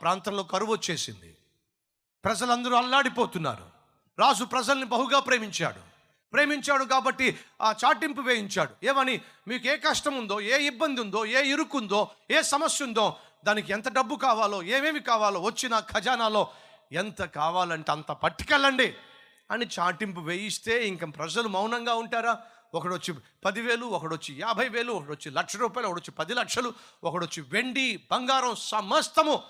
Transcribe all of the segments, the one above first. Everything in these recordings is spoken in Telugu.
ప్రాంతంలో కరువు వచ్చేసింది. ప్రజలందరూ అల్లాడిపోతున్నారు. రాజు ప్రజల్ని బహుగా ప్రేమించాడు. ప్రేమించాడు కాబట్టి ఆ చాటింపు వేయించాడు. ఏమని? మీకు ఏ కష్టం ఉందో ఏ ఇబ్బంది ఉందో ఏ ఇరుకుందో ఏ సమస్య ఉందో దానికి ఎంత డబ్బు కావాలో ఏమేమి కావాలో వచ్చిన ఖజానాలో ఎంత కావాలంటే అంత పట్టుకెళ్ళండి అని చాటింపు వేయిస్తే ఇంక ప్రజలు మౌనంగా ఉంటారా? ఒకడు వచ్చి పదివేలు ఒకడు వచ్చి యాభై వేలు ఒకడు వచ్చి లక్ష రూపాయలు ఒకడు వచ్చి పది లక్షలు ఒకడు వచ్చి వెండి బంగారం సమస్తము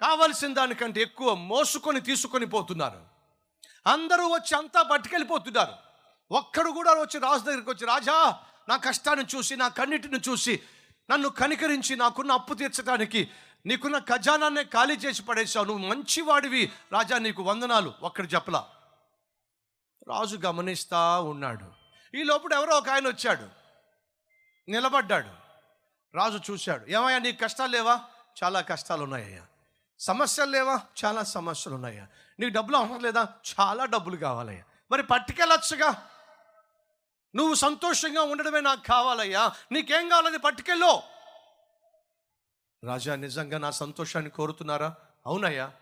కావలసిన దానికంటే ఎక్కువ మోసుకొని తీసుకొని పోతున్నారు. అందరూ వచ్చి అంతా పట్టుకెళ్ళిపోతున్నారు. ఒక్కడు కూడా వచ్చి రాజు దగ్గరికి వచ్చి రాజా నా కష్టాన్ని చూసి నా కన్నిటిని చూసి నన్ను కనికరించి నాకున్న అప్పు తీర్చడానికి నీకున్న ఖజానాన్నే ఖాళీ చేసి పడేశావు. నువ్వు మంచివాడివి. రాజా నీకు వందనాలు. ఒక్కడు చెప్పలా. రాజు గమనిస్తా ఉన్నాడు. ఈ లోపల ఎవరో ఒక ఆయన వచ్చాడు. నిలబడ్డాడు. రాజు చూశాడు. ఏమయ్యా నీకు కష్టాలు లేవా? చాలా కష్టాలు ఉన్నాయ్యా సమస్యలు లేవా? చాలా సమస్యలు ఉన్నాయా? నీకు డబ్బులు అవసరం లేదా? చాలా డబ్బులు కావాలయ్యా. మరి పట్టుకెళ్ళొచ్చుగా. నువ్వు సంతోషంగా ఉండడమే నాకు కావాలయ్యా. నీకేం కావాలని పట్టుకెళ్ళు. రాజా నిజంగా నా సంతోషాన్ని కోరుతున్నారా? అవునయ్యా.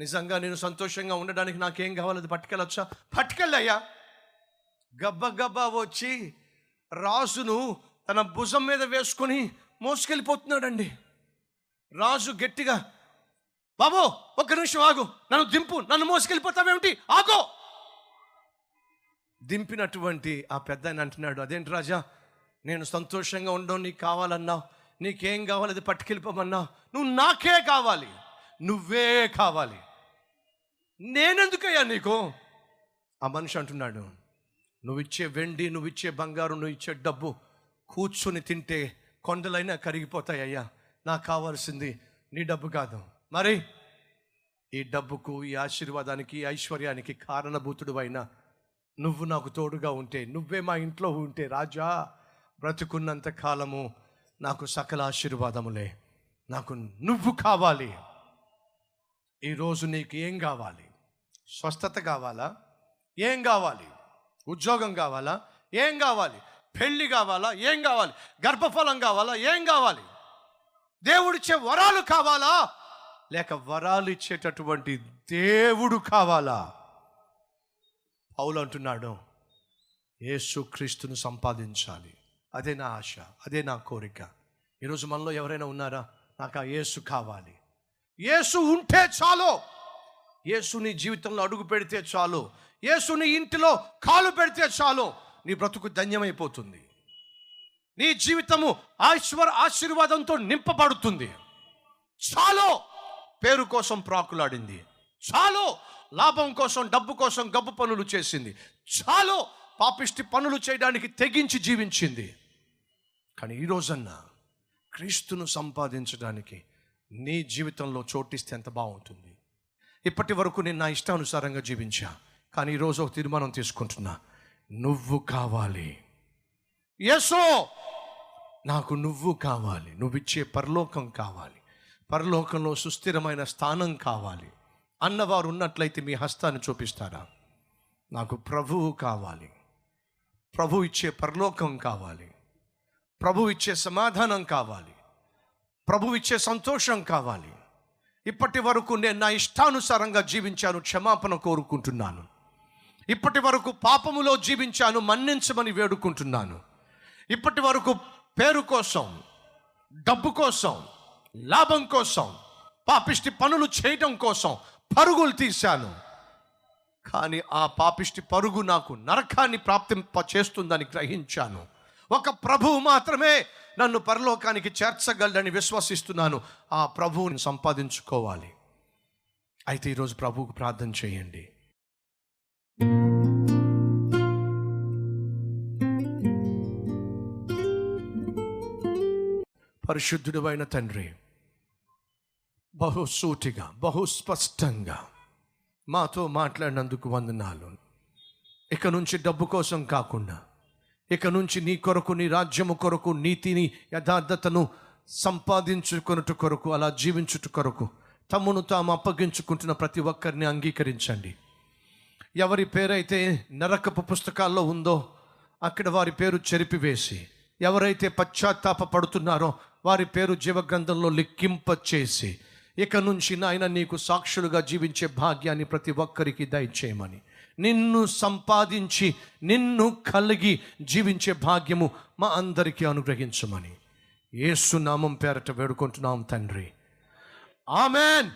నిజంగా నేను సంతోషంగా ఉండడానికి నాకేం కావాలని పట్టుకెళ్ళొచ్చా? పట్టుకెళ్ళయ్యా. గబ్బ గబ్బ వచ్చి రాజును తన భుజం మీద వేసుకొని మోసుకెళ్ళిపోతున్నాడండి. రాజు గట్టిగా బాబు ఒక్క నిమిషం ఆగు. నన్ను దింపు నన్ను మోసుకెళ్ళిపోతావేమిటి? ఆగో. దింపినటువంటి ఆ పెద్ద ఆయన అంటున్నాడు అదేంటి రాజా? నేను సంతోషంగా ఉండడం నీకు కావాలన్నావు నీకేం కావాలి అది పట్టుకెళ్ళిపోమన్నావు నువ్వు నాకే కావాలి నువ్వే కావాలి. నేనెందుకయ్యా నీకు? ఆ మనిషి అంటున్నాడు నువ్వు ఇచ్చే వెండి నువ్వు ఇచ్చే బంగారు నువ్వు ఇచ్చే డబ్బు కూర్చుని తింటే కొండలైనా కరిగిపోతాయ్యా నాకు కావాల్సింది నీ డబ్బు కాదు. మరి ఈ డబ్బుకు ఈ ఆశీర్వాదానికి ఐశ్వర్యానికి కారణభూతుడు అయినా నువ్వు నాకు తోడుగా ఉంటే నువ్వే మా ఇంట్లో ఉంటే రాజా బ్రతుకున్నంత కాలము నాకు సకల ఆశీర్వాదములే. నాకు నువ్వు కావాలి. ఈరోజు నీకు ఏం కావాలి? స్వస్థత కావాలా? ఏం కావాలి? ఉద్యోగం కావాలా? ఏం కావాలి? పెళ్ళి కావాలా? ఏం కావాలి? గర్భఫలం కావాలా? ఏం కావాలి? దేవుడిచ్చే వరాలు కావాలా? లేక వరాలు ఇచ్చేటటువంటి దేవుడు కావాలా? పౌలు అంటున్నాడు యేసు క్రీస్తును సంపాదించాలి. అదే నా ఆశ అదే నా కోరిక. ఈరోజు మనలో ఎవరైనా ఉన్నారా? నాకు ఆ యేసు కావాలి. యేసు ఉంటే చాలు. యేసు నీ జీవితంలో అడుగు పెడితే చాలు. యేసు నీ ఇంటిలో కాలు పెడితే చాలు. నీ బ్రతుకు ధన్యమైపోతుంది. నీ జీవితము ఐశ్వర్ ఆశీర్వాదంతో నింపబడుతుంది. చాలు. పేరు కోసం ప్రాకులాడింది. చాలు! లాభం కోసం డబ్బు కోసం గబ్బు పనులు చేసింది. చాలు! పాపిష్టి పనులు చేయడానికి తెగించి జీవించింది. కానీ ఈరోజన్న క్రీస్తును సంపాదించడానికి నీ జీవితంలో చోటిస్తే ఎంత బాగుంటుంది. ఇప్పటి వరకు నేను నా ఇష్టానుసారంగా జీవించా. కానీ ఈరోజు ఒక తీర్మానం తీసుకుంటున్నా. నువ్వు కావాలి. ఎసో నాకు నువ్వు కావాలి. నువ్విచ్చే పరలోకం కావాలి. పరలోకంలో సుస్థిరమైన స్థానం కావాలి. అన్నవారు ఉన్నట్లయితే మీ హస్తాన్ని చూపిస్తారా? నాకు ప్రభువు కావాలి. ప్రభు ఇచ్చే పరలోకం కావాలి. ప్రభు ఇచ్చే సమాధానం కావాలి. ప్రభు ఇచ్చే సంతోషం కావాలి. ఇప్పటి వరకు నేను నా ఇష్టానుసారంగా జీవించాను క్షమాపణ కోరుకుంటున్నాను. ఇప్పటి వరకు పాపములో జీవించాను మన్నించమని వేడుకుంటున్నాను. ఇప్పటి వరకు పేరు కోసం డబ్బు కోసం లాభం కోసం పాపిష్టి పనులు చేయటం కోసం పరుగులు తీశాను. కానీ ఆ పాపిష్టి పరుగు నాకు నరకాన్ని ప్రాప్తింప చేస్తుందని గ్రహించాను. ఒక ప్రభువు మాత్రమే నన్ను పరలోకానికి చేర్చగలడని విశ్వసిస్తున్నాను. ఆ ప్రభువుని సంపాదించుకోవాలి. అయితే ఈరోజు ప్రభువుకు ప్రార్థన చేయండి. పరిశుద్ధుడు అయిన తండ్రి బహుసూటిగా బహుస్పష్టంగా మాతో మాట్లాడినందుకు వందనాలు. ఇక నుంచి డబ్బు కోసం కాకుండా ఇక నుంచి నీ కొరకు నీ రాజ్యము కొరకు నీతిని యథార్థతను సంపాదించుకొనుట కొరకు అలా జీవించుట కొరకు తమను తాము అప్పగించుకుంటున్న ప్రతి ఒక్కరిని అంగీకరించండి. ఎవరి పేరైతే నరకపు పుస్తకాల్లో ఉందో అక్కడ వారి పేరు చెరిపివేసి ఎవరైతే పశ్చాత్తాప పడుతున్నారో వారి పేరు జీవగ్రంథంలో లెక్కింప చేసి ఇక నుంచి నాయన నీకు సాక్షులుగా జీవించే భాగ్యాన్ని ప్రతి ఒక్కరికి దయచేయమని. నిన్ను సంపాదించి నిన్ను కలిగి జీవించే భాగ్యము మా అందరికీ అనుగ్రహించమని. ఏసునామం పేరట వేడుకుంటున్నాం తండ్రి. ఆమెన్.